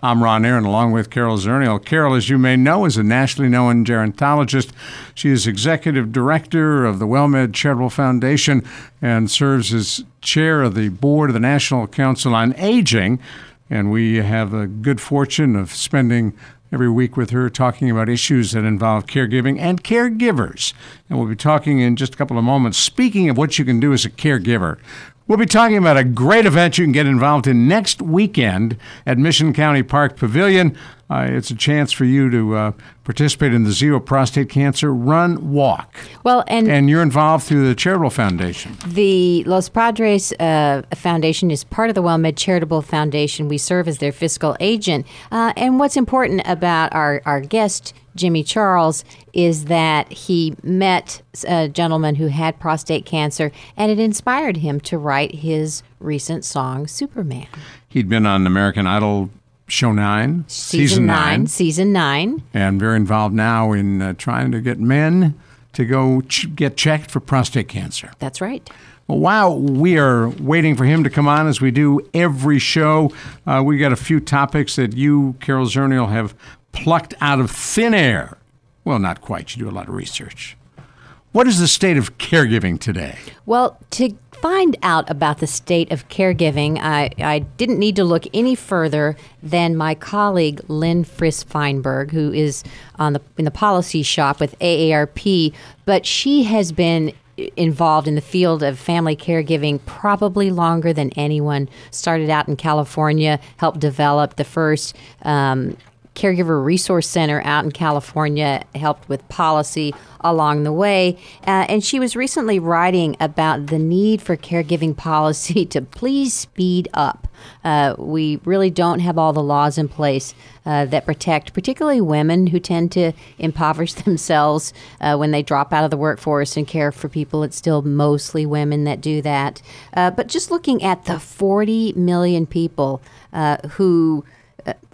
I'm Ron Aaron, along with Carol Zernial. Carol, as you may know, is a nationally known gerontologist. She is executive director of the WellMed Charitable Foundation and serves as chair of the board of the National Council on Aging. And we have the good fortune of spending every week with her talking about issues that involve caregiving and caregivers. And we'll be talking in just a couple of moments. Speaking of what you can do as a caregiver, We'll be talking about a great event you can get involved in next weekend at Mission County Park Pavilion. Uh, it's a chance for you to uh, participate in the Zero Prostate Cancer Run Walk. Well, and and you're involved through the Charitable Foundation. The Los Padres uh, Foundation is part of the WellMed Charitable Foundation. We serve as their fiscal agent. Uh, and what's important about our, our guest Jimmy Charles is that he met a gentleman who had prostate cancer and it inspired him to write his recent song, Superman. He'd been on American Idol Show 9, season, season nine, Season 9. And very involved now in uh, trying to get men to go ch- get checked for prostate cancer. That's right. Well, while we are waiting for him to come on, as we do every show, uh, we got a few topics that you, Carol Zernial, have plucked out of thin air. Well, not quite. You do a lot of research. What is the state of caregiving today? Well, to find out about the state of caregiving, I, I didn't need to look any further than my colleague Lynn Friss Feinberg, who is on the in the policy shop with AARP, but she has been involved in the field of family caregiving probably longer than anyone. Started out in California, helped develop the first um, Caregiver Resource Center out in California helped with policy along the way. Uh, and she was recently writing about the need for caregiving policy to please speed up. Uh, we really don't have all the laws in place uh, that protect, particularly women who tend to impoverish themselves uh, when they drop out of the workforce and care for people. It's still mostly women that do that. Uh, but just looking at the 40 million people uh, who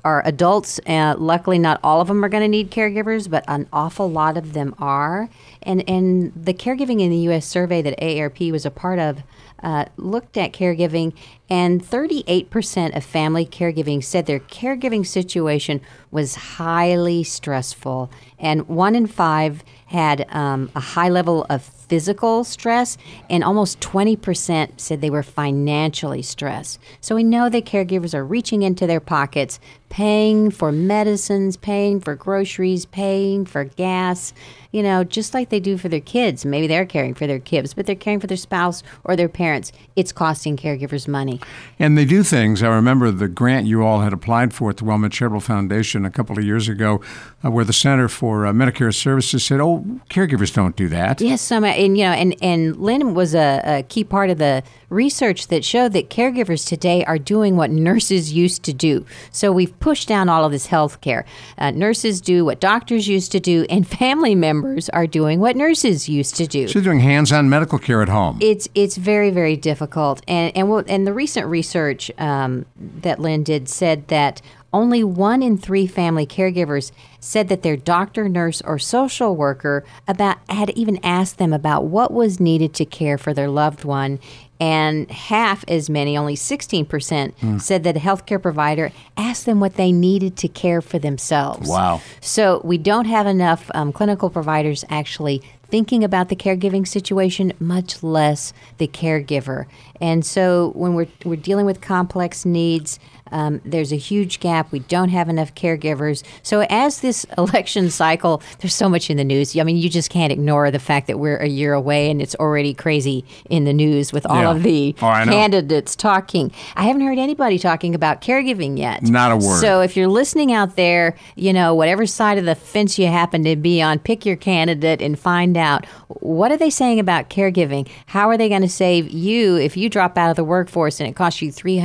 are adults. Uh, luckily, not all of them are going to need caregivers, but an awful lot of them are. And and the caregiving in the U.S. survey that AARP was a part of uh, looked at caregiving, and 38% of family caregiving said their caregiving situation was highly stressful, and one in five had um, a high level of physical stress, and almost 20% said they were financially stressed. So we know that caregivers are reaching into their pockets, paying for medicines, paying for groceries, paying for gas you know, just like they do for their kids. Maybe they're caring for their kids, but they're caring for their spouse or their parents. It's costing caregivers money. And they do things. I remember the grant you all had applied for at the WellMed Charitable Foundation a couple of years ago, uh, where the Center for uh, Medicare Services said, "Oh, caregivers don't do that." Yes, some, and you know, and and Lynn was a, a key part of the research that showed that caregivers today are doing what nurses used to do. So we've pushed down all of this health care. Uh, nurses do what doctors used to do, and family members are doing what nurses used to do. So doing hands-on medical care at home. It's it's very very difficult, and and we'll, and the recent research um, that Lynn did said that only one in three family caregivers said that their doctor, nurse, or social worker about had even asked them about what was needed to care for their loved one and half as many, only 16%, mm. said that a healthcare provider asked them what they needed to care for themselves. Wow. So we don't have enough um, clinical providers actually thinking about the caregiving situation, much less the caregiver. And so when we're, we're dealing with complex needs, um, there's a huge gap. We don't have enough caregivers. So, as this election cycle, there's so much in the news. I mean, you just can't ignore the fact that we're a year away and it's already crazy in the news with all yeah. of the oh, candidates talking. I haven't heard anybody talking about caregiving yet. Not a word. So, if you're listening out there, you know, whatever side of the fence you happen to be on, pick your candidate and find out what are they saying about caregiving? How are they going to save you if you drop out of the workforce and it costs you three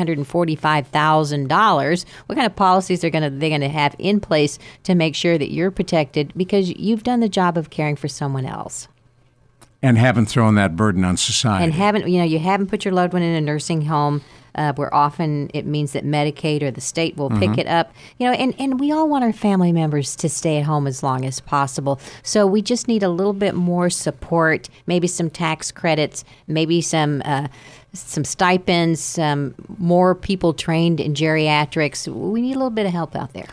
hundred and forty-five thousand dollars? What kind of policies are going to they're going to have in place to make sure that you're protected because you've done the job of caring for someone else? and haven't thrown that burden on society. and haven't you know you haven't put your loved one in a nursing home uh, where often it means that Medicaid or the state will pick it up. You know, and, and we all want our family members to stay at home as long as possible. So we just need a little bit more support, maybe some tax credits, maybe some. Uh, some stipends, some more people trained in geriatrics. We need a little bit of help out there.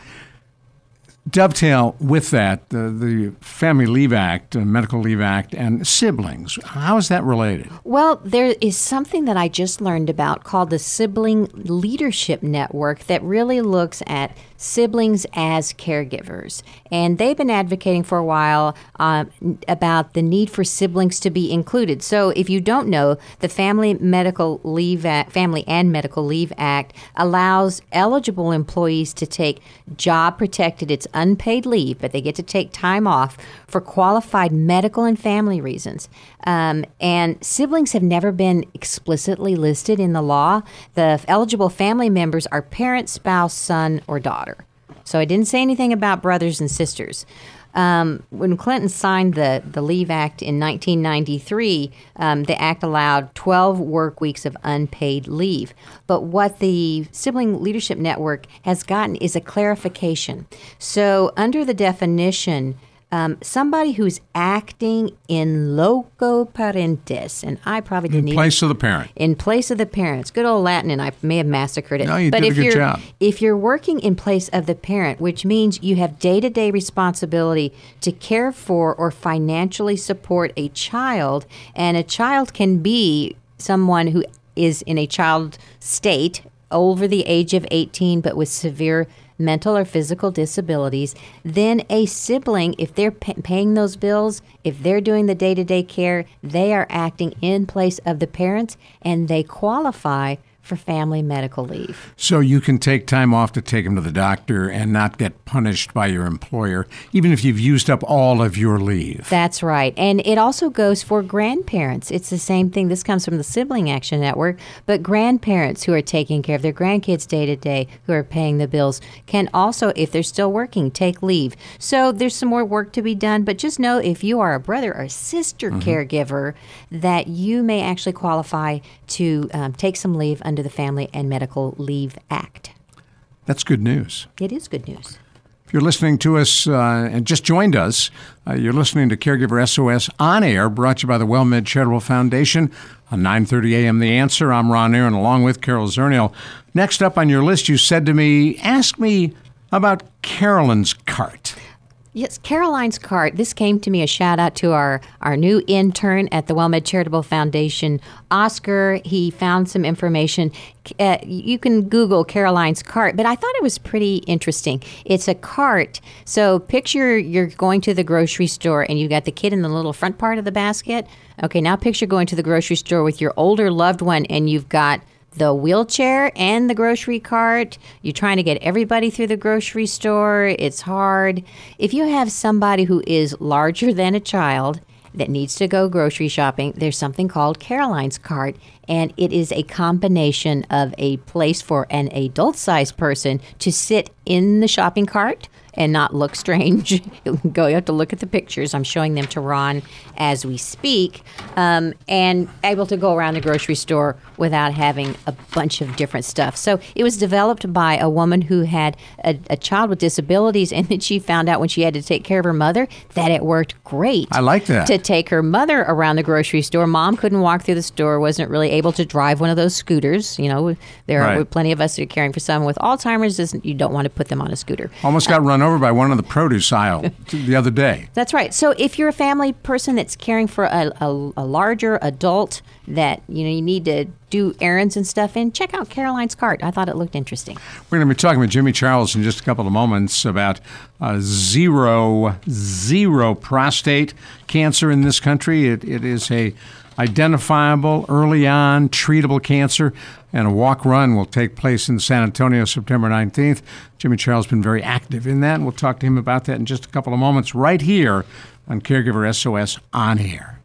dovetail with that the, the Family Leave Act, uh, Medical Leave Act, and siblings. How is that related? Well, there is something that I just learned about called the Sibling Leadership Network that really looks at siblings as caregivers. And they've been advocating for a while um, about the need for siblings to be included. So, if you don't know, the Family Medical Leave Act, Family and Medical Leave Act allows eligible employees to take job protected, it's unpaid leave, but they get to take time off for qualified medical and family reasons. Um, and siblings have never been explicitly listed in the law. The eligible family members are parent, spouse, son, or daughter. So I didn't say anything about brothers and sisters. Um, when Clinton signed the, the Leave Act in 1993, um, the act allowed 12 work weeks of unpaid leave. But what the Sibling Leadership Network has gotten is a clarification. So, under the definition, um, somebody who's acting in loco parentis, and I probably didn't In even place of the parent. in place of the parents. Good old Latin, and I may have massacred it. No, you but did a good you're job. if you're working in place of the parent, which means you have day to day responsibility to care for or financially support a child, and a child can be someone who is in a child state over the age of 18 but with severe mental or physical disabilities, then a sibling, if they're pa- paying those bills, if they're doing the day to day care, they are acting in place of the parents and they qualify for family medical leave. So you can take time off to take them to the doctor and not get punished by your employer, even if you've used up all of your leave. That's right. And it also goes for grandparents. It's the same thing. This comes from the Sibling Action Network, but grandparents who are taking care of their grandkids day to day, who are paying the bills, can also, if they're still working, take leave. So there's some more work to be done, but just know if you are a brother or sister mm-hmm. caregiver, that you may actually qualify to um, take some leave under the Family and Medical Leave Act. That's good news. It is good news. If you're listening to us uh, and just joined us, uh, you're listening to Caregiver SOS on air, brought to you by the WellMed Charitable Foundation on 9:30 a.m. The Answer. I'm Ron Aaron, along with Carol Zernial. Next up on your list, you said to me, "Ask me about Caroline's cart." Yes, Caroline's cart. This came to me a shout out to our, our new intern at the WellMed Charitable Foundation, Oscar. He found some information. Uh, you can Google Caroline's cart, but I thought it was pretty interesting. It's a cart. So picture you're going to the grocery store and you've got the kid in the little front part of the basket. Okay, now picture going to the grocery store with your older loved one and you've got the wheelchair and the grocery cart. You're trying to get everybody through the grocery store. It's hard. If you have somebody who is larger than a child that needs to go grocery shopping, there's something called Caroline's cart, and it is a combination of a place for an adult sized person to sit in the shopping cart and not look strange. Go, you have to look at the pictures. I'm showing them to Ron as we speak, um, and able to go around the grocery store without having a bunch of different stuff. So it was developed by a woman who had a, a child with disabilities, and then she found out when she had to take care of her mother that it worked great. I like that. To take her mother around the grocery store. Mom couldn't walk through the store, wasn't really able to drive one of those scooters. You know, there are plenty of us who are caring for someone with Alzheimer's. Isn't you don't want to put them on a scooter. Almost got uh, run over by one of the produce aisle the other day. That's right. So if you're a family person that's caring for a, a, a larger adult that you know you need to do errands and stuff in, check out Caroline's cart. I thought it looked interesting. We're going to be talking with Jimmy Charles in just a couple of moments about uh, zero, zero prostate cancer in this country. It, it is a identifiable, early on, treatable cancer. And a walk run will take place in San Antonio September 19th. Jimmy Charles has been very active in that, and we'll talk to him about that in just a couple of moments right here on Caregiver SOS On Air.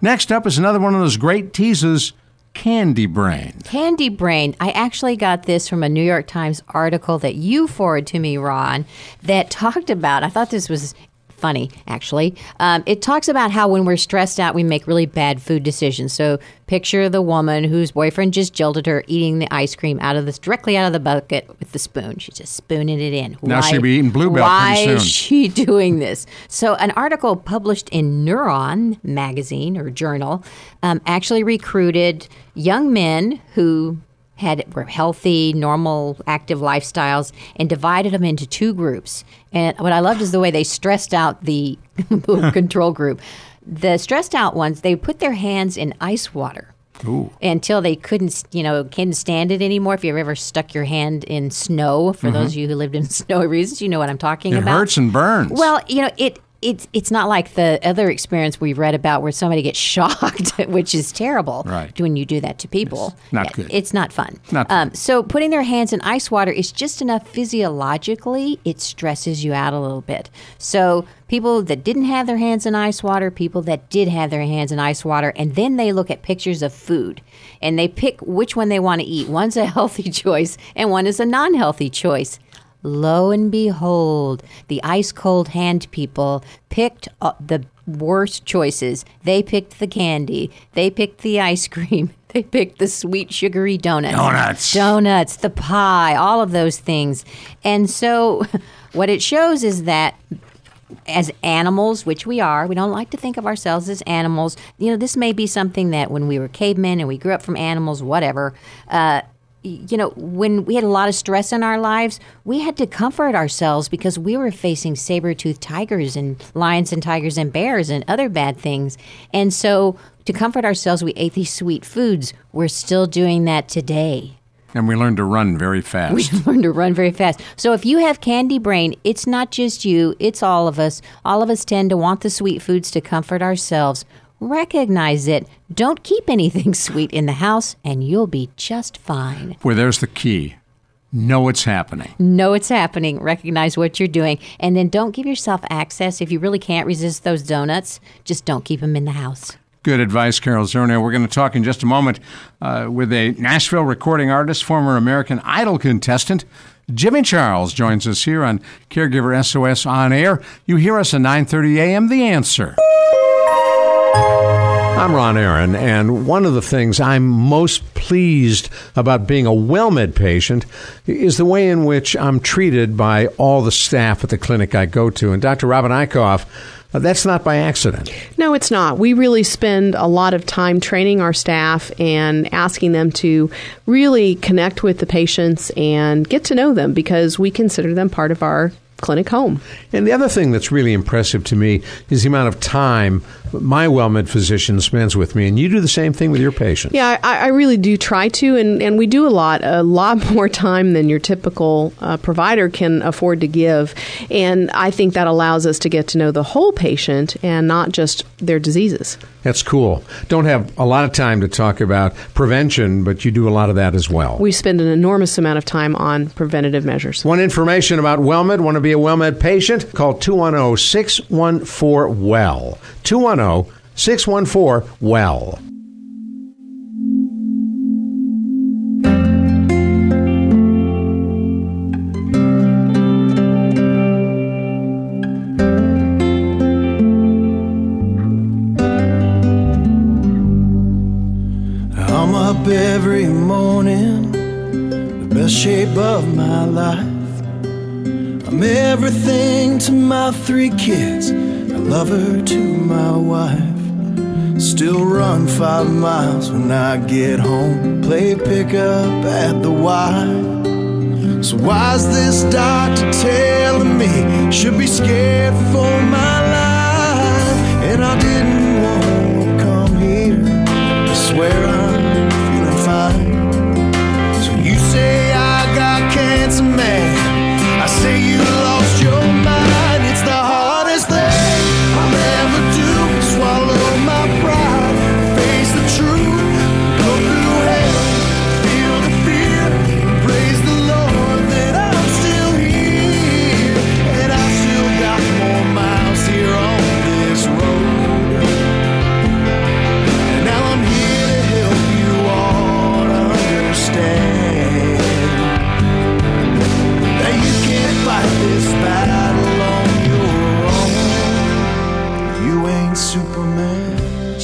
Next up is another one of those great teases Candy Brain. Candy Brain. I actually got this from a New York Times article that you forwarded to me, Ron, that talked about. I thought this was funny, actually. Um, it talks about how when we're stressed out, we make really bad food decisions. So picture the woman whose boyfriend just jilted her eating the ice cream out of this directly out of the bucket with the spoon. She's just spooning it in. Now she'll be eating Bluebell Why pretty soon. Why is she doing this? So an article published in Neuron magazine or journal um, actually recruited young men who had were healthy, normal, active lifestyles, and divided them into two groups. And what I loved is the way they stressed out the control group. The stressed out ones, they put their hands in ice water. Ooh. Until they couldn't, you know, couldn't stand it anymore. If you've ever stuck your hand in snow, for those of you who lived in snowy regions, you know what I'm talking Mm-hmm. It about. hurts and burns. Well, you know, it it's it's not like the other experience we've read about where somebody gets shocked, which is terrible. Right. When you do that to people, not Yeah, good. It's not fun. Not fun. Um, so putting their hands in ice water is just enough physiologically. It stresses you out a little bit. So people that didn't have their hands in ice water, people that did have their hands in ice water, and then they look at pictures of food and they pick which one they want to eat. One's a healthy choice and one is a non-healthy choice. Lo and behold, the ice cold hand people picked uh, the worst choices. They picked the candy. They picked the ice cream. They picked the sweet sugary donuts. Donuts. Donuts, the pie, all of those things. And so what it shows is that as animals, which we are, we don't like to think of ourselves as animals. You know, this may be something that when we were cavemen and we grew up from animals, whatever, uh, you know, when we had a lot of stress in our lives, we had to comfort ourselves because we were facing saber toothed tigers and lions and tigers and bears and other bad things. And so to comfort ourselves, we ate these sweet foods. We're still doing that today. and we learned to run very fast. We learn to run very fast. So if you have candy brain, it's not just you, it's all of us. All of us tend to want the sweet foods to comfort ourselves. Recognize it. Don't keep anything sweet in the house, and you'll be just fine. Where there's the key. Know it's happening. Know it's happening. Recognize what you're doing. And then don't give yourself access. If you really can't resist those donuts, just don't keep them in the house. Good advice, Carol Zernial. We're going to talk in just a moment uh, with a Nashville recording artist, former American Idol contestant. Jimmy Charles joins us here on Caregiver SOS On Air. You hear us at 9.30 a.m. The Answer. I'm Ron Aaron, and one of the things I'm most pleased about being a WellMed patient is the way in which I'm treated by all the staff at the clinic I go to. And Dr. Robin Eichhoff, uh, that's not by accident. No, it's not. We really spend a lot of time training our staff and asking them to really connect with the patients and get to know them because we consider them part of our clinic home. And the other thing that's really impressive to me is the amount of time my WellMed physician spends with me. And you do the same thing with your patients. Yeah, I, I really do try to, and, and we do a lot, a lot more time than your typical uh, provider can afford to give. And I think that allows us to get to know the whole patient and not just their diseases. That's cool. Don't have a lot of time to talk about prevention, but you do a lot of that as well. We spend an enormous amount of time on preventative measures. Want information about WellMed? Want to be a WellMed patient? Call 210 614 WELL. 210 614 WELL. Life. I'm everything to my three kids, a lover to my wife. Still run five miles when I get home, play pickup at the Y. So why's this doctor telling me should be scared for my life? And I didn't want to come here. I swear I'm man.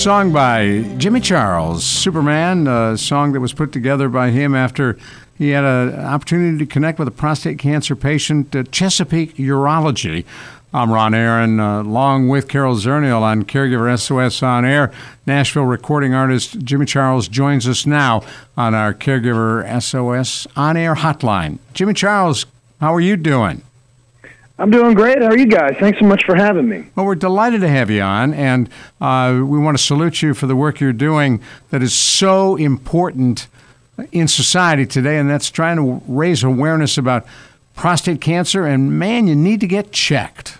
Song by Jimmy Charles, Superman, a song that was put together by him after he had an opportunity to connect with a prostate cancer patient at Chesapeake Urology. I'm Ron Aaron, uh, along with Carol Zernial on Caregiver SOS On Air. Nashville recording artist Jimmy Charles joins us now on our Caregiver SOS On Air hotline. Jimmy Charles, how are you doing? I'm doing great. How are you guys? Thanks so much for having me. Well, we're delighted to have you on, and uh, we want to salute you for the work you're doing that is so important in society today, and that's trying to raise awareness about prostate cancer. And man, you need to get checked.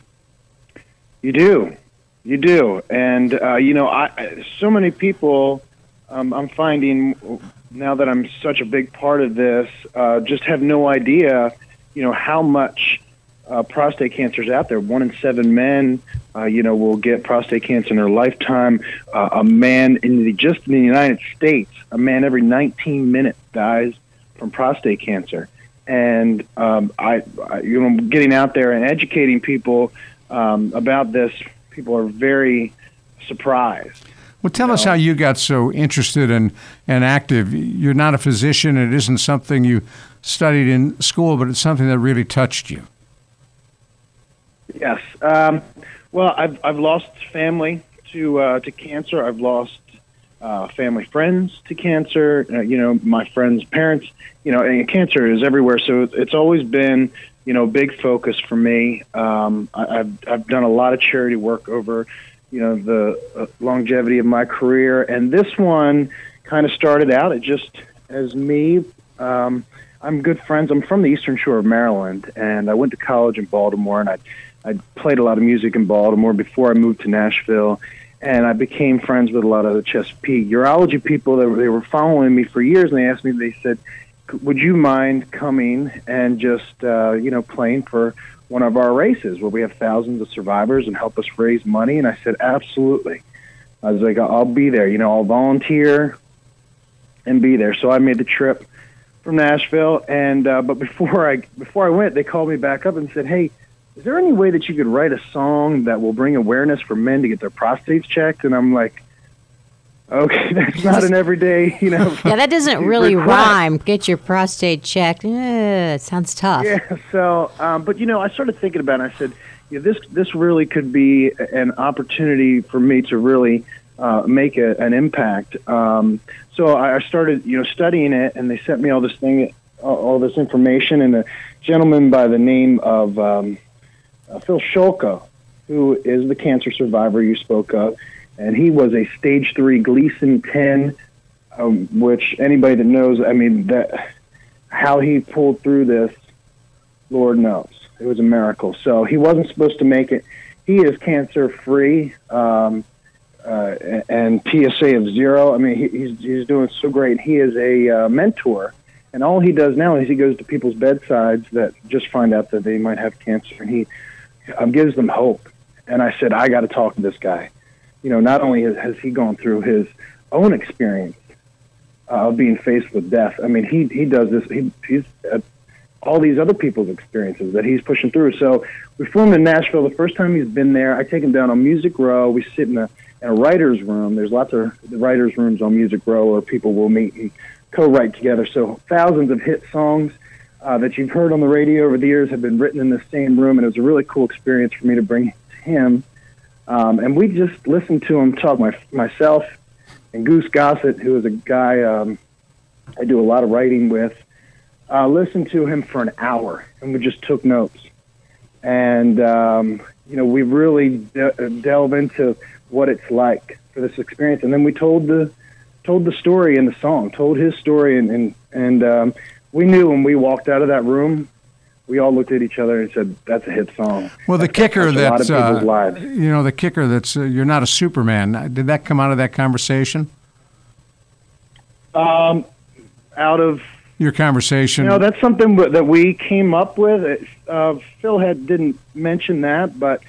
You do, you do, and uh, you know, I so many people. Um, I'm finding now that I'm such a big part of this, uh, just have no idea, you know, how much uh, prostate cancer is out there. One in seven men, uh, you know, will get prostate cancer in their lifetime. Uh, a man in the just in the United States, a man every 19 minutes dies from prostate cancer. And um, I, I, you know, getting out there and educating people um, about this, people are very surprised. Well, tell us how you got so interested and, and active. You're not a physician. It isn't something you studied in school, but it's something that really touched you. Yes. Um, well, I've, I've lost family to, uh, to cancer. I've lost uh, family friends to cancer. Uh, you know, my friends' parents. You know, and cancer is everywhere. So it's always been you know, big focus for me. Um, I, I've I've done a lot of charity work over, you know, the uh, longevity of my career, and this one kind of started out it just as me. Um, I'm good friends. I'm from the Eastern Shore of Maryland, and I went to college in Baltimore, and I I played a lot of music in Baltimore before I moved to Nashville. And I became friends with a lot of the Chesapeake urology people that they were following me for years. And they asked me, they said, would you mind coming and just uh, you know playing for one of our races where we have thousands of survivors and help us raise money and i said absolutely i was like i'll be there you know i'll volunteer and be there so i made the trip from nashville and uh, but before i before i went they called me back up and said hey is there any way that you could write a song that will bring awareness for men to get their prostates checked and i'm like Okay, that's not an everyday, you know. yeah, that doesn't really rhyme. Get your prostate checked. Eh, it sounds tough. Yeah. So, um, but you know, I started thinking about. it. I said, yeah, this this really could be an opportunity for me to really uh, make a, an impact. Um, so I started, you know, studying it, and they sent me all this thing, all, all this information, and a gentleman by the name of um, uh, Phil Shulka, who is the cancer survivor you spoke of and he was a stage three Gleason 10, um, which anybody that knows, I mean, that how he pulled through this, Lord knows. It was a miracle. So he wasn't supposed to make it. He is cancer free um, uh, and PSA of zero. I mean, he, he's, he's doing so great. He is a uh, mentor. And all he does now is he goes to people's bedsides that just find out that they might have cancer, and he um, gives them hope. And I said, I got to talk to this guy you know, not only has he gone through his own experience uh, of being faced with death. I mean, he he does this. He, he's uh, all these other people's experiences that he's pushing through. So we flew him in Nashville. The first time he's been there, I take him down on Music Row. We sit in a in a writer's room. There's lots of writers' rooms on Music Row where people will meet and co-write together. So thousands of hit songs. Uh, that you've heard on the radio over the years have been written in the same room, and it was a really cool experience for me to bring him um, and we just listened to him talk. My, myself and Goose Gossett, who is a guy um, I do a lot of writing with, uh, listened to him for an hour, and we just took notes. And um, you know, we really de- delve into what it's like for this experience, and then we told the told the story in the song, told his story, and and, and um, we knew when we walked out of that room we all looked at each other and said, "That's a hit song." Well, the kicker that's uh, you know the kicker that's uh, you're not a Superman. Did that come out of that conversation? Um, out of your conversation. You know, that's something that we came up with. Uh, Phil had didn't mention that, but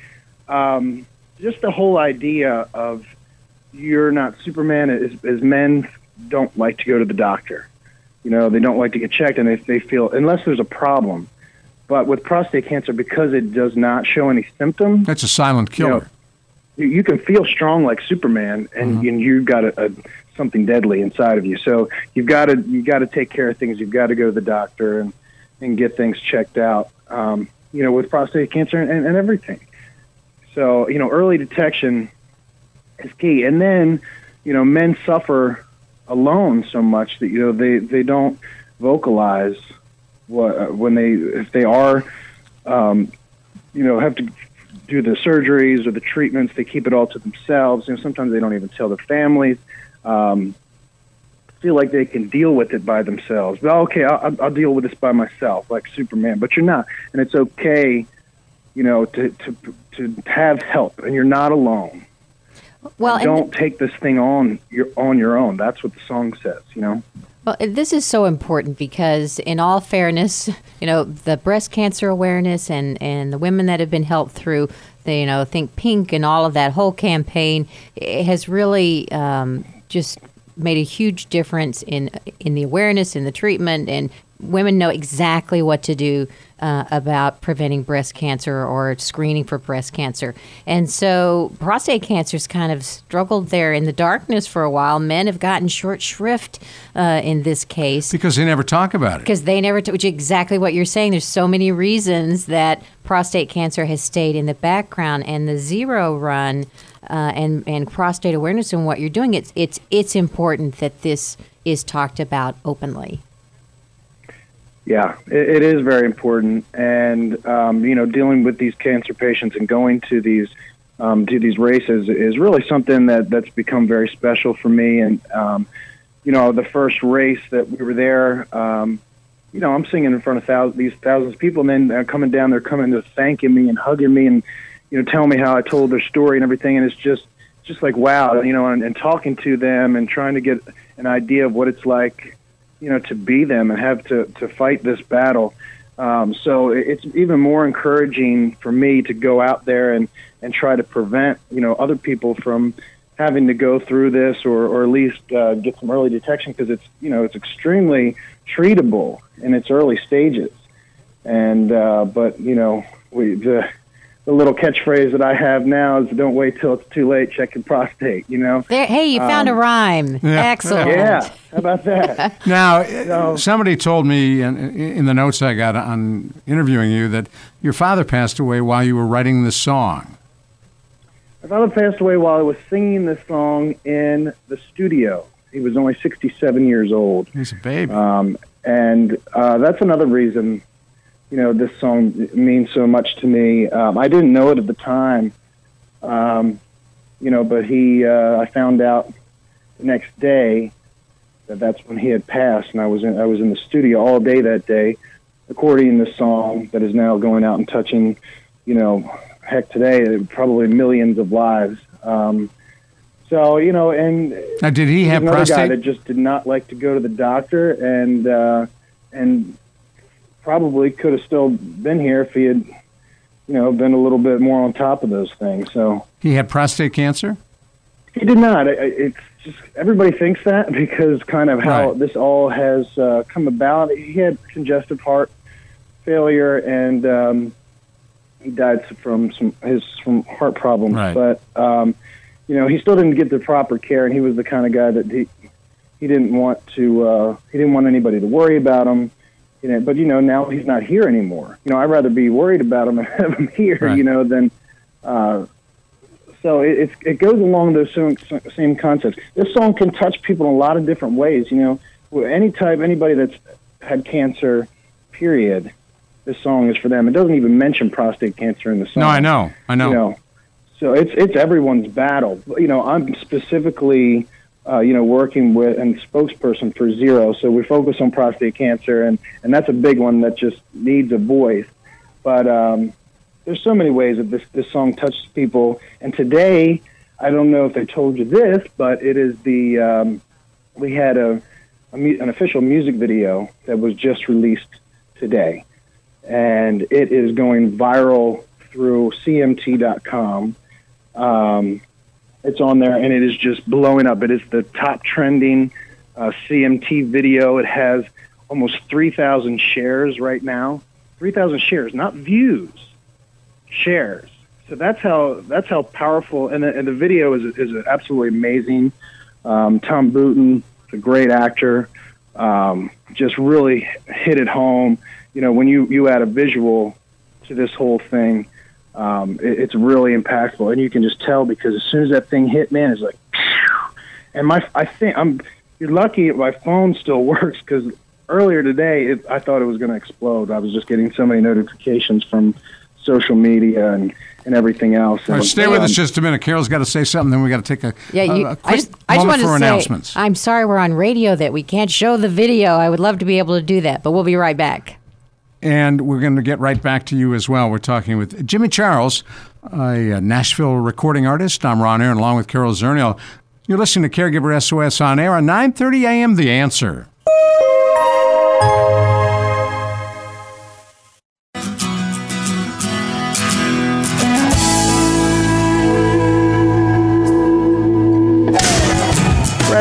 um, just the whole idea of you're not Superman. Is, is men don't like to go to the doctor. You know, they don't like to get checked, and they they feel unless there's a problem but with prostate cancer, because it does not show any symptoms, that's a silent killer. You know, you, can feel strong like Superman, and, Mm-hmm. and you've got a, a something deadly inside of you. So you've got to you've got to take care of things. You've got to go to the doctor and and get things checked out. Um, you know, with prostate cancer and, and everything. So you know, early detection is key. And then you know, men suffer alone so much that you know they they don't vocalize what uh, when they if they are um, you know have to do the surgeries or the treatments they keep it all to themselves. You know sometimes they don't even tell their families um, feel like they can deal with it by themselves. But okay I'll, I'll deal with this by myself like superman but you're not. And it's okay you know to to to have help and you're not alone Well, don't take this thing on your on your own. That's what the song says you know? Well, this is so important because, in all fairness, you know, the breast cancer awareness and, and the women that have been helped through, the, you know, Think Pink and all of that whole campaign has really um, just made a huge difference in in the awareness in the treatment and women know exactly what to do uh, about preventing breast cancer or screening for breast cancer. And so prostate cancer's kind of struggled there in the darkness for a while. Men have gotten short shrift uh, in this case Because they never talk about it. because they never, t- which is exactly what you're saying. There's so many reasons that prostate cancer has stayed in the background, and the zero run uh, and and prostate awareness and what you're doing. It's it's it's important that this is talked about openly. Yeah, it, it is very important, and um, you know, dealing with these cancer patients and going to these um, to these races is really something that that's become very special for me. And um, you know, the first race that we were there, um, you know, I'm singing in front of thousands, these thousands of people, and then they're coming down, they're coming to thanking me and hugging me, and you know, telling me how I told their story and everything, and it's just just like wow, you know, and, and talking to them and trying to get an idea of what it's like you know, to be them and have to, to fight this battle. Um, so it's even more encouraging for me to go out there and, and try to prevent, you know, other people from having to go through this or, or at least uh, get some early detection because it's, you know, it's extremely treatable in its early stages. And, uh, but, you know, we, the, the little catchphrase that I have now is don't wait till it's too late, check your prostate, you know? There, hey, you found a rhyme. yeah. Excellent. Yeah, how about that? Now, uh, somebody told me in, in the notes I got on interviewing you that your father passed away while you were writing the song. My father passed away while I was singing this song in the studio. He was only 67 years old. He's a baby. Um, and uh, that's another reason, you know, this song means so much to me. Um, I didn't know it at the time, um, you know, but he, uh, I found out the next day that that's when he had passed, and I was in, I was in the studio all day that day, recording the song that is now going out and touching, you know, heck today probably millions of lives. Um, so you know, and now, did he have another guy prostate? that just did not like to go to the doctor, and uh, and probably could have still been here if he had, you know, been a little bit more on top of those things. So He had prostate cancer? he did not. It's just everybody thinks that because kind of how Right. this all has uh, come about. He had congestive heart failure, and um, he died from some his from heart problems. Right. But um, you know, he still didn't get the proper care, and he was the kind of guy that he he didn't want to uh, he didn't want anybody to worry about him. You know, but you know now he's not here anymore. You know, I'd rather be worried about him and have him here. Right. You know, than uh, so it, it goes along those same, same concepts. This song can touch people in a lot of different ways. You know, any type, anybody that's had cancer, period. This song is for them. It doesn't even mention prostate cancer in the song. No, I know. I know. You know, so it's it's everyone's battle. You know, I'm specifically, uh, you know, working with and spokesperson for Zero. So we focus on prostate cancer, and and that's a big one that just needs a voice. But um, there's so many ways that this this song touches people. And today, I don't know if they told you this, but it is the um, we had a, a mu- an official music video that was just released today, and it is going viral through CMT.com. Um, it's on there, and it is just blowing up. It is the top trending uh, CMT video. It has almost 3,000 shares right now. 3,000 shares, not views, shares. so that's how that's how powerful. And the, and the video is is absolutely amazing. Um, Tom Booten, a great actor, um, just really hit it home. You know, when you you add a visual to this whole thing, um, it, it's really impactful, and you can just tell because as soon as that thing hit, man, it's like, and my I think I'm you're lucky my phone still works because earlier today it, I thought it was going to explode. I was just getting so many notifications from social media and and everything else. All right, stay with us just a minute. Carol's got to say something, then we got to take a, Yeah, you, a, a quick I just, I just moment wanted for to say, announcements. I'm sorry we're on radio that we can't show the video. I would love to be able to do that, but we'll be right back. And we're going to get right back to you as well. We're talking with Jimmy Charles, a, uh, Nashville recording artist. I'm Ron Aaron, along with Carol Zernial. You're listening to Caregiver SOS on air on 9:30 a.m. The Answer.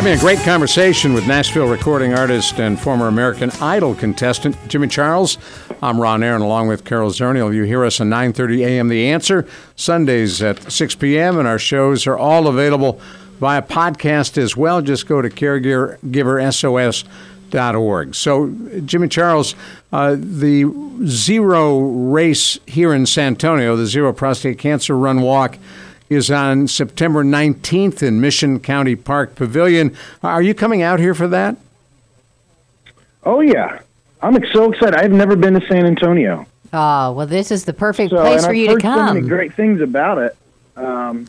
Having a great conversation with Nashville recording artist and former American Idol contestant Jimmy Charles. I'm Ron Aaron, along with Carol Zernial. You hear us at 9:30 a.m. The Answer Sundays at 6 p.m. and our shows are all available via podcast as well. Just go to caregiversos.org. So, Jimmy Charles, uh, the zero race here in San Antonio, the Zero Prostate Cancer Run Walk is on September 19th in Mission County Park Pavilion. Are you coming out here for that? Oh yeah, I'm so excited. I've never been to San Antonio, Oh, well, this is the perfect so place and for I've you heard to so many come. great things about it. Um,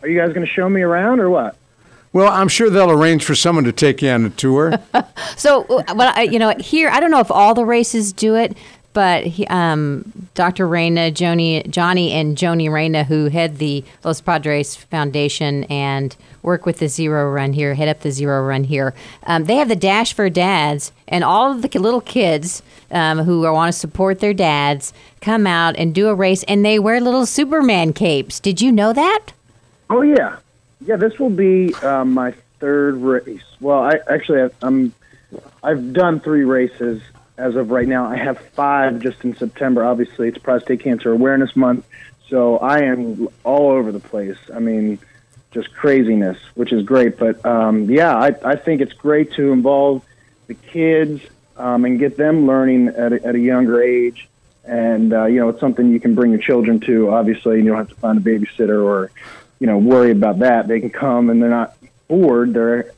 are you guys going to show me around or what? Well, I'm sure they'll arrange for someone to take you on a tour. So, well, I, you know, here I don't know if all the races do it, but he, um, Dr. Reyna, Joni, Johnny, and Joni Reyna, who head the Los Padres Foundation and work with the Zero Run here, head up the Zero Run here. Um, they have the Dash for Dads, and all of the little kids um, who want to support their dads come out and do a race, and they wear little Superman capes. Did you know that? Oh yeah, yeah. This will be um, my third race. Well, I actually I've, I'm I've done three races as of right now. I have five just in September. Obviously, it's Prostate Cancer Awareness Month, so I am all over the place. I mean, just craziness, which is great. But um, yeah, I, I think it's great to involve the kids um, and get them learning at a, at a younger age. And uh, you know, it's something you can bring your children to. Obviously, you don't have to find a babysitter or you know worry about that. They can come and they're not bored. They're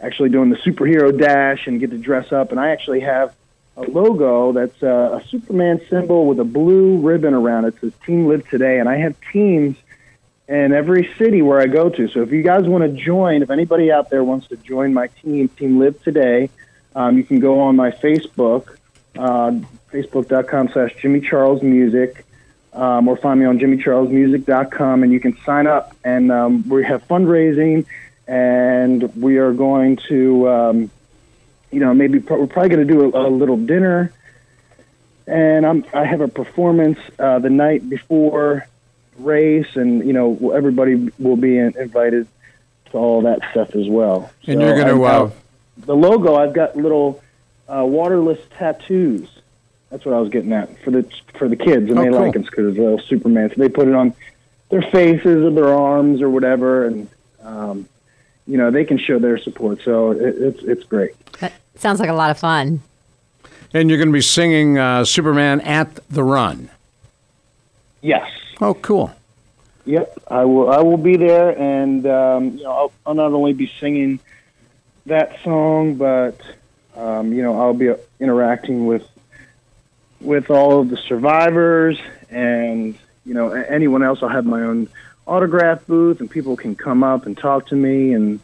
actually doing the superhero dash and get to dress up. And I actually have a logo that's a, a Superman symbol with a blue ribbon around it. It says Team Live Today, and I have teams in every city where I go to. So if you guys want to join, if anybody out there wants to join my team, Team Live Today, um, you can go on my Facebook, uh, facebook.com slash Jimmy Charles Music, um, or find me on jimmycharlesmusic.com, and you can sign up. And um, we have fundraising, and we are going to, um, you know, maybe pro- we're probably going to do a, a little dinner. And I'm, I have a performance uh, the night before race, and you know everybody will be in, invited to all that stuff as well. And So you're going to. Got- the logo. I've got little uh, waterless tattoos. That's what I was getting at for the for the kids, and Oh, they cool. like them because they're little Superman. So they put it on their faces or their arms or whatever, and um, you know they can show their support. So it, it's it's great. That sounds like a lot of fun. and you're going to be singing uh, Superman at the Run. Yes. Oh, cool. Yep, I will. I will be there, and um, you know, I'll, I'll not only be singing that song, but um, you know, I'll be uh, interacting with with all of the survivors, and you know, anyone else. I'll have my own autograph booth, and people can come up and talk to me, and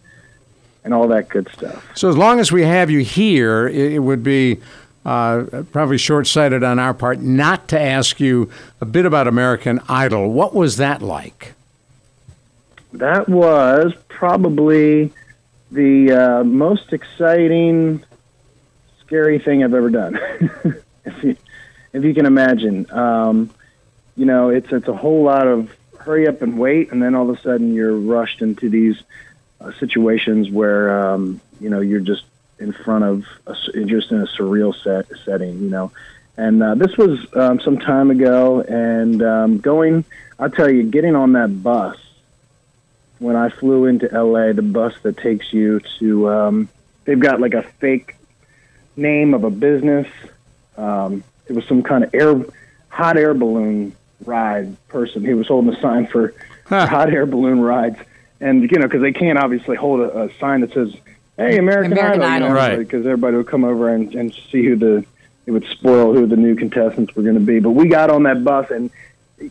and all that good stuff. So as long as we have you here, it, it would be uh, probably short-sighted on our part not to ask you a bit about American Idol. What was that like? That was probably the uh, most exciting, scary thing I've ever done. if you if you can imagine, um, you know, it's it's a whole lot of hurry up and wait, and then all of a sudden you're rushed into these uh, situations where um, you know you're just in front of a, just in a surreal set setting, you know, And uh, this was um, some time ago, and um, going, I'll tell you, getting on that bus when I flew into LA, the bus that takes you to, um, they've got like a fake name of a business. Um, it was some kind of air, hot air balloon ride person. He was holding a sign for Huh. hot air balloon rides, and you know, because they can't obviously hold a, a sign that says, "Hey, American, American Idol," you Idol. know, Right. Because everybody would come over and, and see who the it would spoil who the new contestants were going to be. But we got on that bus, and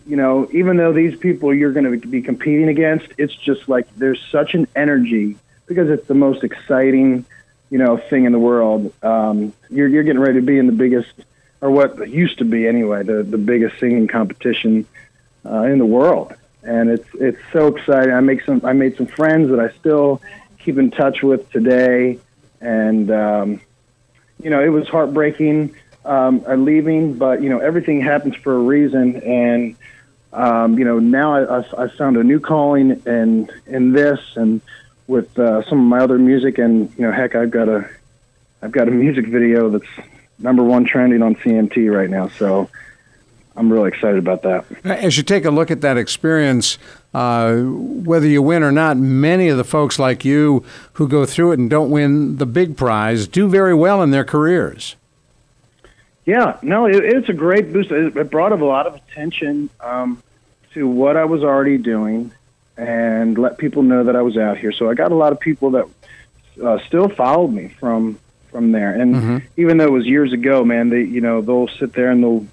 you know, even though these people you're going to be competing against, it's just like there's such an energy because it's the most exciting, you know, thing in the world. Um, you're you're getting ready to be in the biggest, or what used to be anyway, the the biggest singing competition uh, in the world, and it's it's so exciting. I make some I made some friends that I still keep in touch with today, and um, you know, it was heartbreaking um, uh, leaving, but you know, everything happens for a reason, and um, you know, now I, I, I found a new calling in in this, and with uh, some of my other music, and you know, heck, I've got a I've got a music video that's number one trending on CMT right now, so I'm really excited about that. As you take a look at that experience, uh, whether you win or not, many of the folks like you who go through it and don't win the big prize do very well in their careers. Yeah, no, it, it's a great boost. It, it brought a lot of attention um, to what I was already doing, and let people know that I was out here. So I got a lot of people that uh, still followed me from from there. And even though it was years ago, man, they you know they'll sit there and they'll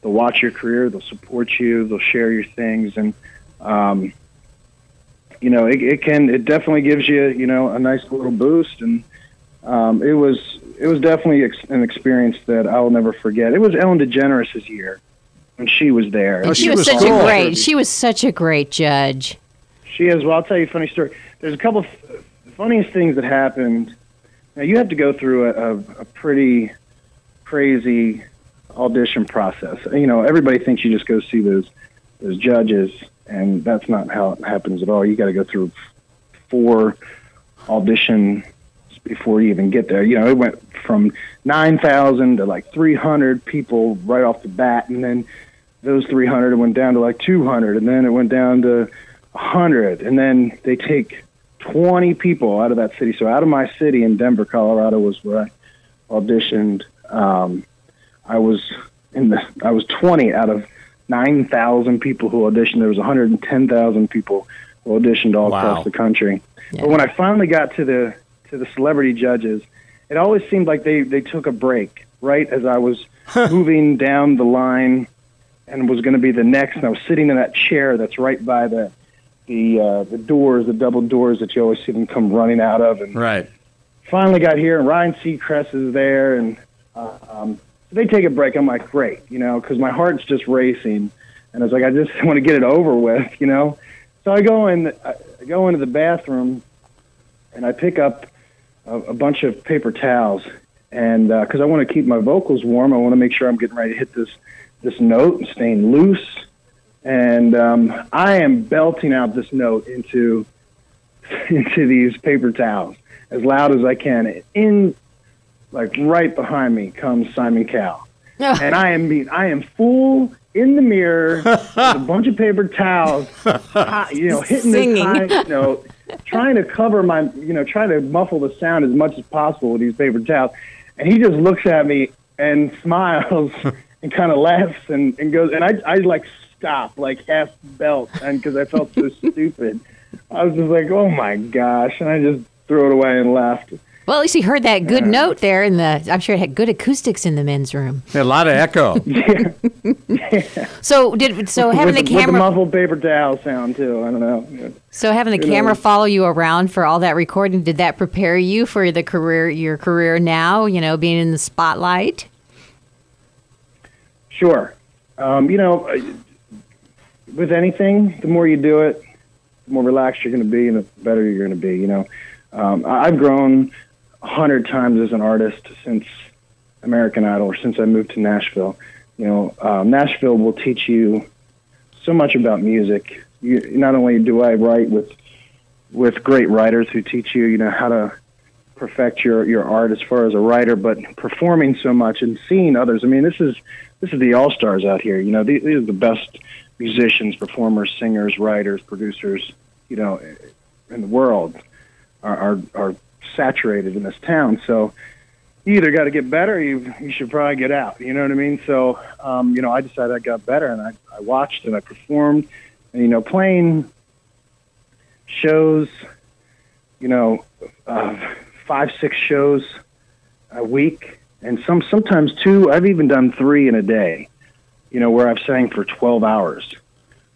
they'll watch your career, they'll support you, they'll share your things, and um, you know it, it can it definitely gives you you know a nice little boost and um, it was it was definitely ex- an experience that I will never forget. It was Ellen DeGeneres' year when she was there. Oh, She, she was, was such cool. a great. She was such a great judge. She is. Well, I'll tell you a funny story. There's a couple of the funniest things that happened. Now you have to go through a, a, pretty crazy audition process. You know, everybody thinks you just go see those those judges, and that's not how it happens at all. You got to go through four audition before you even get there. You know, it went from nine thousand to like three hundred people right off the bat, and then those three hundred went down to like two hundred, and then it went down to hundred, and then they take twenty people out of that city. So out of my city in Denver, Colorado, was where I auditioned. Um, I was in the I was twenty out of nine thousand people who auditioned. There was one hundred and ten thousand people who auditioned all Wow. across the country. But when I finally got to the to the celebrity judges, it always seemed like they they took a break right as I was moving down the line and was going to be the next. And I was sitting in that chair that's right by the the uh, the doors, the double doors that you always see them come running out of. And Right. finally got here, and Ryan Seacrest is there, and uh, um, they take a break. I'm like, great, you know, because my heart's just racing, and I was like, I just want to get it over with, you know. So I go in, I go into the bathroom, and I pick up a, a bunch of paper towels, and because I want to keep my vocals warm, I want to make sure I'm getting ready to hit this this note and staying loose, and um, I am belting out this note into into these paper towels as loud as I can. In like right behind me comes Simon Cowell, and I am being I am full in the mirror with a bunch of paper towels, high, you know, hitting Singing. this high note, trying to cover my, you know, trying to muffle the sound as much as possible with these paper towels. And he just looks at me and smiles and kind of laughs and, and goes, and I, I like stop, like half belt, and because I felt so stupid. I was just like, oh my gosh, and I just threw it away and left. Well, at least he heard that good note there, in the. I'm sure it had good acoustics in the men's room. A lot of echo. So did so having with, the with the camera. muffled paper towel sound too. I don't know. So having the you camera know. follow you around for all that recording, did that prepare you for the career, your career now? You know, being in the spotlight. Sure. Um, you know, uh, with anything, the more you do it, the more relaxed you're going to be, and the better you're going to be. You know, um, I've grown a hundred times as an artist since American Idol, or since I moved to Nashville. You know, um, Nashville will teach you so much about music. You, not only do I write with with great writers who teach you, you know, how to perfect your your art as far as a writer, but performing so much and seeing others. I mean, this is this is the all stars out here. You know, these, these are the best musicians, performers, singers, writers, producers. You know, in the world are are, are saturated in this town. So you either got to get better, or you you should probably get out. You know what I mean? So um, you know, I decided I got better, and I I watched and I performed, and you know, playing shows, you know, uh, five six shows a week, and some sometimes two. I've even done three in a day. You know, where I've sang for twelve hours,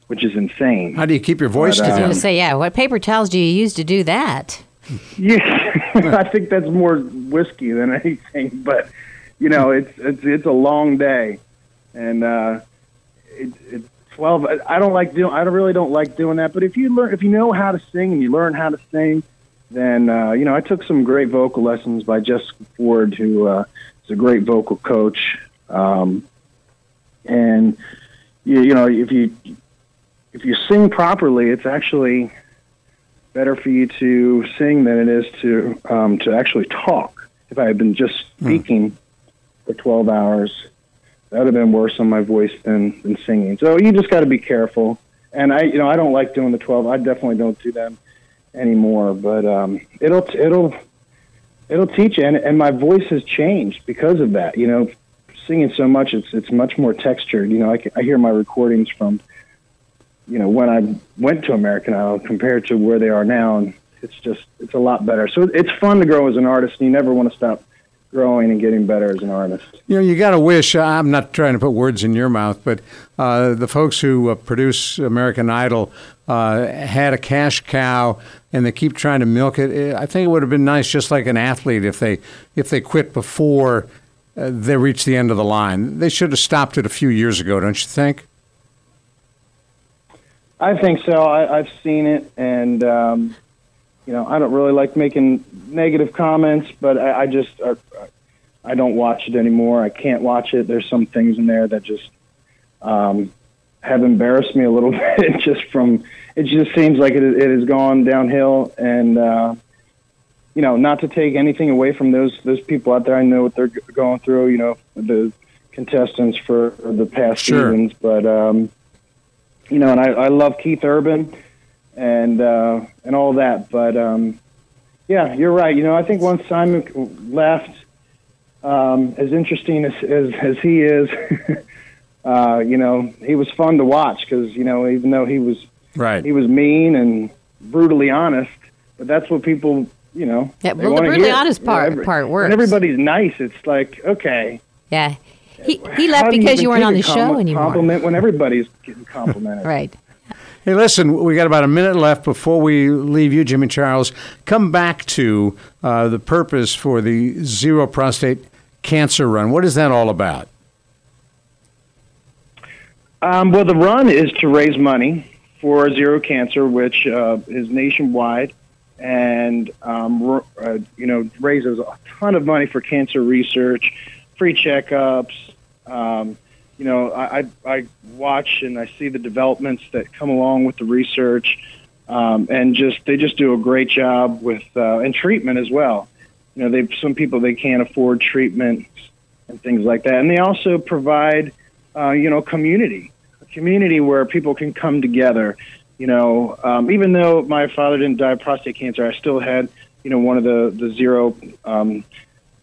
which is insane. How do you keep your voice But, uh, I was going to say, yeah, what paper towels do you use to do that? Yeah, I think that's more whiskey than anything. But you know, it's it's it's a long day, and uh, it, it's twelve. I- I don't like doing. I don't really don't like doing that. But if you learn, if you know how to sing and you learn how to sing, then uh, you know. I took some great vocal lessons by Jessica Ford, who uh, is a great vocal coach. Um, and you, you know, if you if you sing properly, it's actually better for you to sing than it is to um, to actually talk. If I had been just speaking for twelve hours, that would have been worse on my voice than, than singing. So you just got to be careful. And I, you know, I don't like doing the twelve. I definitely don't do them anymore. But um, it'll it'll it'll teach you. And, and my voice has changed because of that. You know, singing so much, it's it's much more textured. You know, I, I hear my recordings from you know when I went to American Idol compared to where they are now, and it's just it's a lot better. So it's fun to grow as an artist, and you never want to stop growing and getting better as an artist. You know, you got to wish. I'm not trying to put words in your mouth, but uh, the folks who uh, produce American Idol uh, had a cash cow, and they keep trying to milk it. Eh, I think it would have been nice, just like an athlete, if they if they quit before uh, they reached the end of the line. They should have stopped it a few years ago, don't you think? I think so. I, I've seen it, and um, you know, I don't really like making negative comments, but I, I just uh, I don't watch it anymore. I can't watch it. There's some things in there that just um, have embarrassed me a little bit, just from it. Just seems like it, it has gone downhill, and uh, you know, not to take anything away from those those people out there. I know what they're going through. You know, the contestants for the past Sure. seasons, but. Um, you know, and I, I love Keith Urban and uh, and all that. But um, yeah, you're right. You know, I think once Simon left, um, as interesting as as, as he is, uh, you know, he was fun to watch because you know, even though he was Right. he was mean and brutally honest, but that's what people. You know, Yeah, they well, the wanna brutally hear. honest You know, part- part works. When everybody's nice, it's like okay. Yeah. He, he left do you because you weren't on a the com- show anymore. Compliment when everybody's getting complimented. Right. Hey, listen, we got about a minute left before we leave you, Jimmy Charles. Come back to uh, the purpose for the Zero Prostate Cancer Run. What is that all about? Um, well, the run is to raise money for Zero Cancer, which uh, is nationwide, and um, uh, you know raises a ton of money for cancer research, free checkups. Um, you know, I, I, watch and I see the developments that come along with the research, um, and just they just do a great job with uh, and treatment as well. You know, they some people they can't afford treatment and things like that, and they also provide uh, you know community, a community where people can come together. You know, um, even though my father didn't die of prostate cancer, I still had you know one of the the zero um,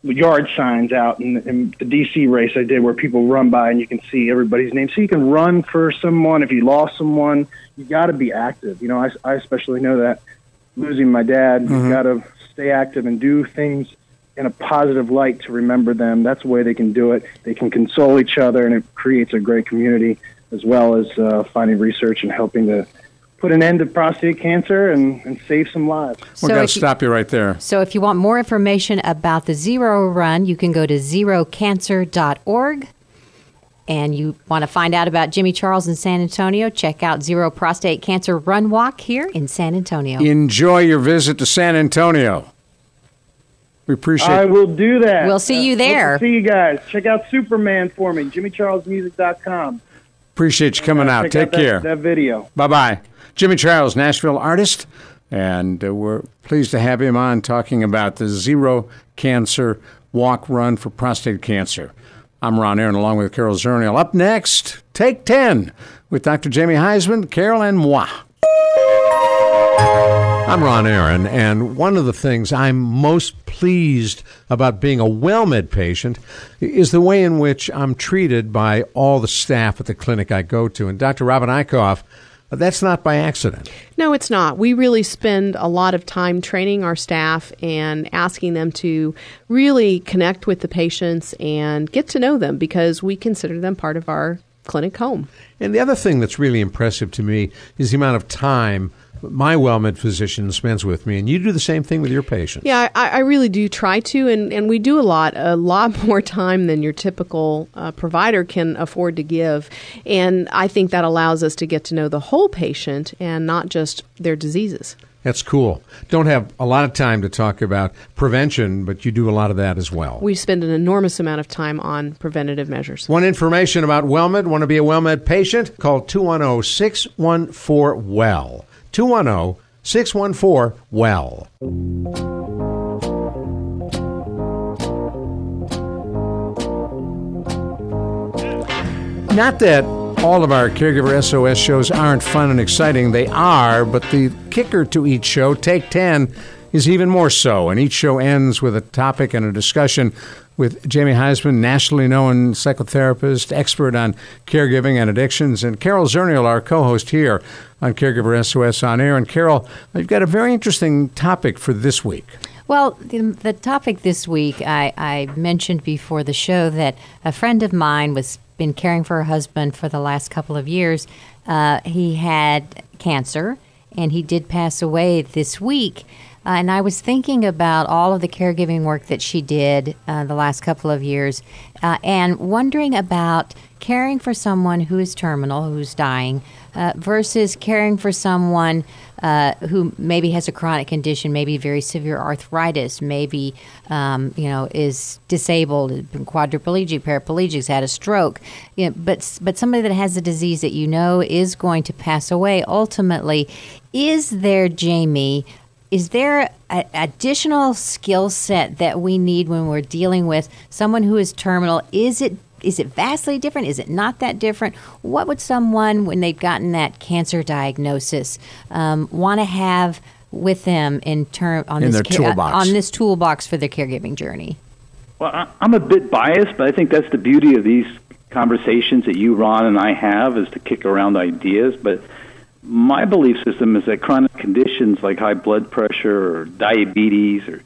yard signs out in, in the DC race I did where people run by and you can see everybody's name. So you can run for someone. If you lost someone, you got to be active. You know, I, I especially know that losing my dad, you got to stay active and do things in a positive light to remember them. That's the way they can do it. They can console each other and it creates a great community as well as uh, finding research and helping to put an end to prostate cancer and, and save some lives. We've So got to stop you right there. So if you want more information about the Zero Run, you can go to zerocancer.org. And you want to find out about Jimmy Charles in San Antonio, check out Zero Prostate Cancer Run Walk here in San Antonio. Enjoy your visit to San Antonio. We appreciate I will do that. We'll see you hope to there. see you guys. Check out Superman for me. JimmyCharlesMusic.com. appreciate you coming Uh, out. Take out that- care. That video. Bye bye. Jimmy Charles, Nashville artist, And uh, we're pleased to have him on talking about the Zero Cancer Walk Run for Prostate Cancer. I'm Ron Aaron along with Carol Zernial. Up next, Take 10 with Dr. Jamie Huysman, Carol, and moi. I'm Ron Aaron, and one of the things I'm most pleased about being a WellMed patient is the way in which I'm treated by all the staff at the clinic I go to. And Dr. Robin Eichhoff, Uh, that's not by accident. No, it's not. We really spend a lot of time training our staff and asking them to really connect with the patients and get to know them because we consider them part of our clinic home. And the other thing that's really impressive to me is the amount of time my WellMed physician spends with me, and you do the same thing with your patients. Yeah, I, I really do try to, and, and we do a lot, a lot more time than your typical uh, provider can afford to give. And I think that allows us to get to know the whole patient and not just their diseases. That's cool. Don't have a lot of time to talk about prevention, but you do a lot of that as well. We spend an enormous amount of time on preventative measures. Want information about WellMed? Want to be a WellMed patient? Call 210 614 WELL. 210 614 WELL. Not that all of our Caregiver SOS shows aren't fun and exciting. They are, but the kicker to each show, Take 10, is even more so. And each show ends with a topic and a discussion with Jamie Huysman, nationally known psychotherapist, expert on caregiving and addictions, and Carol Zernial, our co host here on Caregiver SOS On Air. And Carol, you've got a very interesting topic for this week. Well, the, the topic this week, I, I mentioned before the show that a friend of mine was been caring for her husband for the last couple of years. Uh, he had cancer, and he did pass away this week. Uh, and I was thinking about all of the caregiving work that she did uh, the last couple of years uh, and wondering about caring for someone who is terminal, who's dying, uh, versus caring for someone uh, who maybe has a chronic condition, maybe very severe arthritis, maybe um, you know is disabled, quadriplegic, paraplegic, had a stroke. You know, but but somebody that has a disease that you know is going to pass away ultimately. Is there, Jamie, is there an additional skill set that we need when we're dealing with someone who is terminal? Is it is it vastly different? Is it not that different? What would someone, when they've gotten that cancer diagnosis, um, want to have with them in term on in this ca- toolbox. on this toolbox for their caregiving journey? Well, I'm a bit biased, but I think that's the beauty of these conversations that you, Ron, and I have is to kick around ideas. But my belief system is that chronic conditions like high blood pressure or diabetes or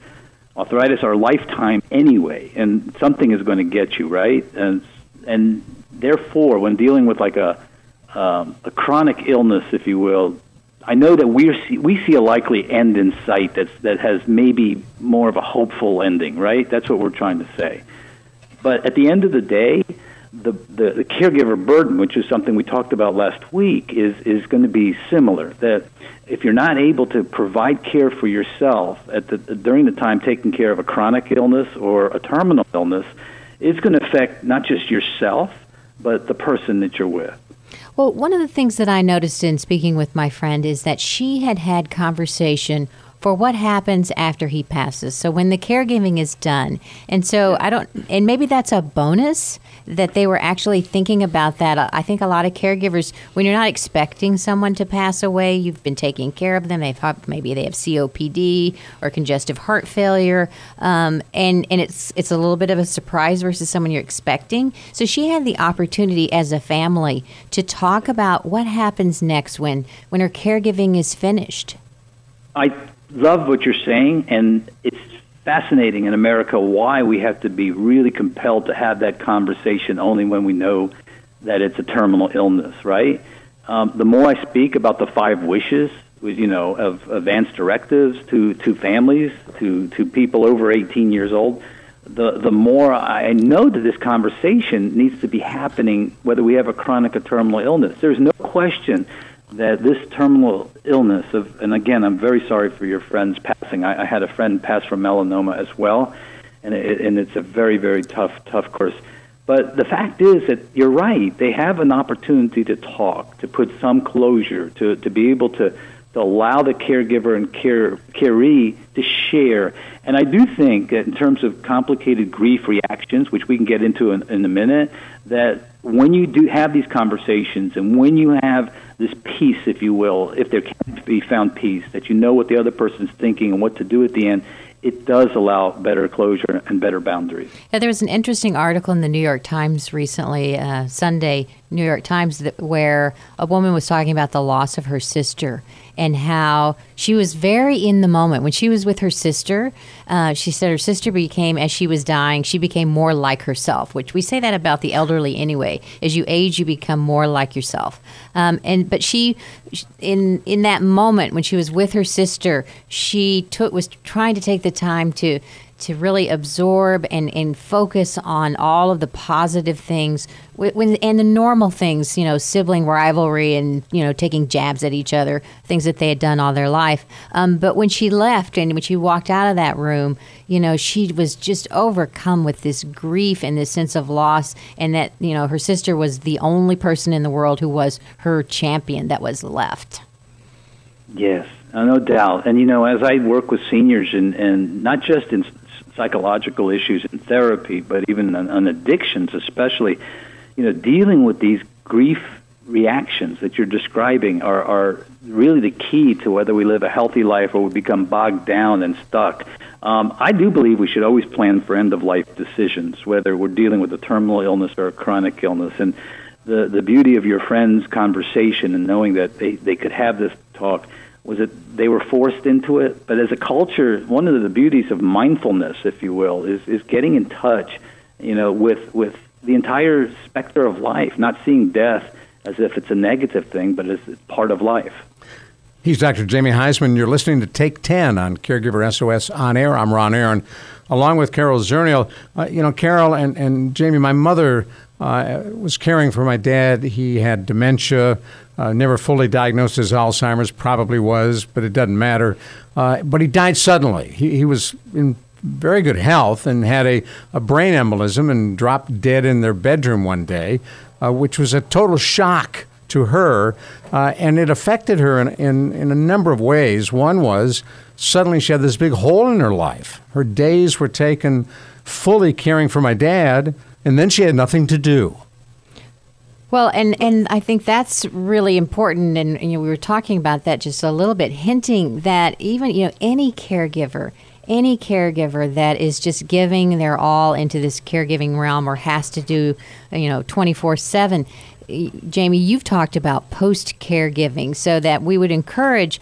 arthritis are lifetime anyway, and something is going to get you right. And and therefore, when dealing with like a um, a chronic illness, if you will, I know that we see, we see a likely end in sight that's that has maybe more of a hopeful ending, right? That's what we're trying to say. But at the end of the day, the, the, the caregiver burden, which is something we talked about last week, is, is going to be similar. That if you're not able to provide care for yourself at the, during the time taking care of a chronic illness or a terminal illness, it's going to affect not just yourself, but the person that you're with. Well, one of the things that I noticed in speaking with my friend is that she had had conversation for what happens after he passes. So when the caregiving is done. And so I don't, and maybe that's a bonus that they were actually thinking about that. I think a lot of caregivers, when you're not expecting someone to pass away, you've been taking care of them. They've maybe they have COPD or congestive heart failure, um, and and it's it's a little bit of a surprise versus someone you're expecting. So she had the opportunity as a family to talk about what happens next when when her caregiving is finished. I love what you're saying, and it's fascinating in America why we have to be really compelled to have that conversation only when we know that it's a terminal illness, right? Um, the more I speak about the five wishes, you know, of advance directives to, to families, to, to people over 18 years old, the, the more I know that this conversation needs to be happening whether we have a chronic or terminal illness. There's no question that this terminal illness of, and again, I'm very sorry for your friend's passing. I, I had a friend pass from melanoma as well, and it, and it's a very, very tough, tough course. But the fact is that you're right. They have an opportunity to talk, to put some closure, to, to be able to, to allow the caregiver and care, caree to share. And I do think that in terms of complicated grief reactions, which we can get into in, in a minute, that when you do have these conversations and when you have this peace, if you will, if there can be found peace, that you know what the other person's thinking and what to do at the end, it does allow better closure and better boundaries. Yeah, there was an interesting article in the New York Times recently, uh, Sunday New York Times, that, where a woman was talking about the loss of her sister and how she was very in the moment. When she was with her sister, uh, she said her sister became, as she was dying, she became more like herself, which we say that about the elderly anyway. As you age, you become more like yourself. Um, and but she, in in that moment when she was with her sister, she took was trying to take the time to to really absorb and, and focus on all of the positive things when, and the normal things, you know, sibling rivalry and, you know, taking jabs at each other, things that they had done all their life. Um, but when she left and when she walked out of that room, you know, she was just overcome with this grief and this sense of loss, and that, you know, her sister was the only person in the world who was her champion that was left. Yes, no doubt. And, you know, as I work with seniors and, and not just in psychological issues in therapy, but even on, on addictions, especially, you know, dealing with these grief reactions that you're describing are, are really the key to whether we live a healthy life or we become bogged down and stuck. Um, I do believe we should always plan for end of life decisions, whether we're dealing with a terminal illness or a chronic illness. And the, the beauty of your friend's conversation and knowing that they, they could have this talk was that they were forced into it. But as a culture, one of the beauties of mindfulness, if you will, is, is getting in touch, you know, with, with the entire specter of life, not seeing death as if it's a negative thing, but as part of life. He's Dr. Jamie Huysman. You're listening to Take 10 on Caregiver SOS On Air. I'm Ron Aaron, along with Carol Zernial. Uh, you know, Carol and, and Jamie, my mother uh, was caring for my dad. He had dementia, uh, never fully diagnosed as Alzheimer's, probably was, but it doesn't matter. Uh, but he died suddenly. He, he was in very good health and had a, a brain embolism and dropped dead in their bedroom one day, uh, which was a total shock to her. Uh, and it affected her in, in, in a number of ways. One was suddenly she had this big hole in her life. Her days were taken fully caring for my dad, and then she had nothing to do. Well, and, and I think that's really important. And you know, we were talking about that just a little bit, hinting that even you know any caregiver, any caregiver that is just giving their all into this caregiving realm or has to do, you know, twenty four seven. Jamie, you've talked about post caregiving, so that we would encourage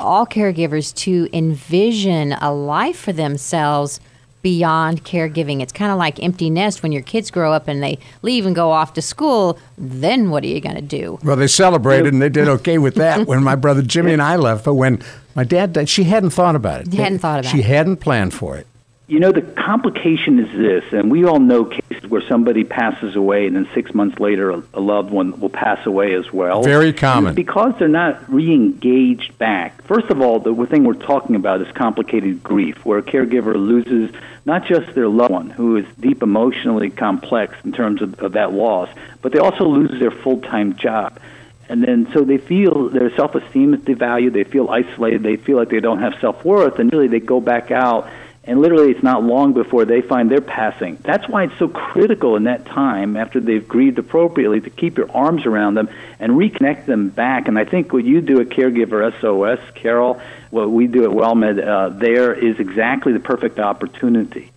all caregivers to envision a life for themselves beyond caregiving. It's kind of like empty nest when your kids grow up and they leave and go off to school. Then what are you going to do? Well, they celebrated and they did okay with that when my brother Jimmy and I left. But when my dad died, she hadn't thought about it. She Hadn't thought about she it. She hadn't planned for it. You know, the complication is this, and we all know cases where somebody passes away and then six months later a, a loved one will pass away as well. Very common. because they're not re engaged back. First of all, the thing we're talking about is complicated grief, where a caregiver loses not just their loved one, who is deep emotionally complex in terms of, of that loss, but they also lose their full time job. And then, so they feel their self esteem is devalued, they feel isolated, they feel like they don't have self worth, and really they go back out and literally it's not long before they find they're passing. That's why it's so critical in that time after they've grieved appropriately to keep your arms around them and reconnect them back. And I think what you do at Caregiver SOS, Carol, what we do at WellMed, uh, there is exactly the perfect opportunity.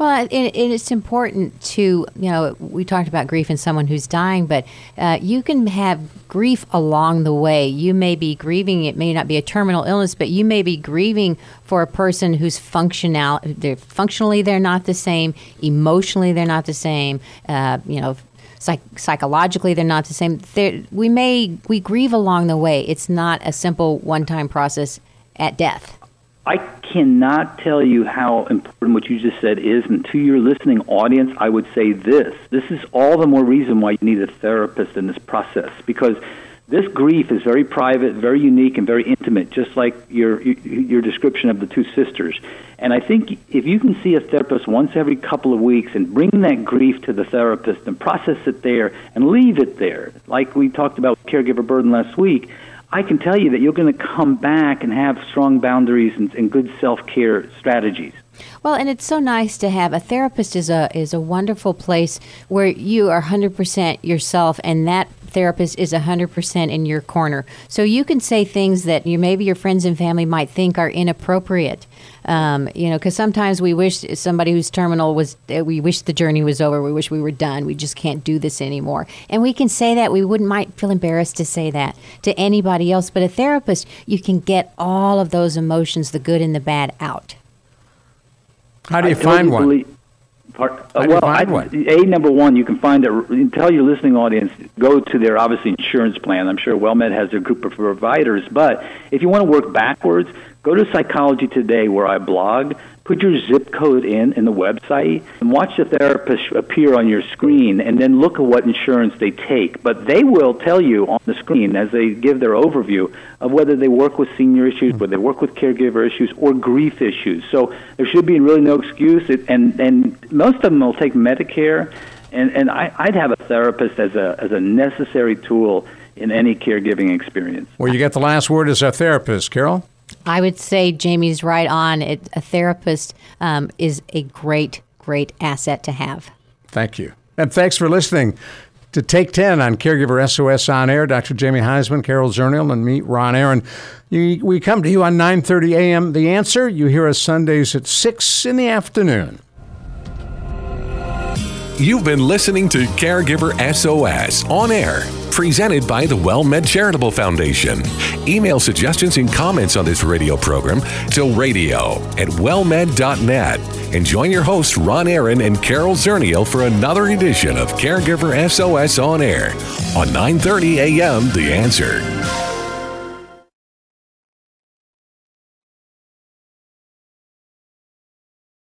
Well, and, it's important to, you know, we talked about grief in someone who's dying, but uh, you can have grief along the way. You may be grieving, it may not be a terminal illness, but you may be grieving for a person who's functional, they're functionally they're not the same, emotionally they're not the same, uh, you know, Psych- psychologically they're not the same. They're, we may we grieve along the way. It's not a simple one-time process at death I cannot tell you how important what you just said is, and to your listening audience, I would say this. This is all the more reason why you need a therapist in this process, because this grief is very private, very unique, and very intimate, just like your, your description of the two sisters. And I think if you can see a therapist once every couple of weeks and bring that grief to the therapist and process it there and leave it there, like we talked about caregiver burden last week, I can tell you that you're going to come back and have strong boundaries and, and good self care strategies. Well, and it's so nice to have a therapist is a is a wonderful place where you are 100% yourself and that therapist is 100% in your corner. So you can say things that you maybe your friends and family might think are inappropriate. Um, you know, because sometimes we wish somebody who's terminal was, uh, we wish the journey was over. We wish we were done. We just can't do this anymore. And we can say that. We wouldn't might feel embarrassed to say that to anybody else. But a therapist, you can get all of those emotions, the good and the bad, out. How do you I find totally one? believe- Part, uh, How do you well, find I, one? A number one, you can find it. Tell your listening audience go to their obviously insurance plan. I'm sure WellMed has their group of providers, but if you want to work backwards, go to Psychology Today where I blog. Put your zip code in in the website and watch the therapist appear on your screen, and then look at what insurance they take. But they will tell you on the screen as they give their overview of whether they work with senior issues, whether they work with caregiver issues, or grief issues. So there should be really no excuse. And and most of them will take Medicare, and and I, I'd have a therapist as a as a necessary tool in any caregiving experience. Well, you get the last word as a therapist, Carol. I would say Jamie's right on. It, a therapist um, is a great, great asset to have. Thank you. And thanks for listening to Take 10 on Caregiver SOS On Air. Dr. Jamie Huysman, Carol Zernial, and me, Ron Aaron. You, we come to you on 9.30 a.m. The Answer. You hear us Sundays at 6 in the afternoon. You've been listening to Caregiver SOS on air, presented by the WellMed Charitable Foundation. Email suggestions and comments on this radio program to radio at wellmed.net. And join your hosts, Ron Aaron and Carol Zernial, for another edition of Caregiver SOS on air on 9:30 a.m. The Answer.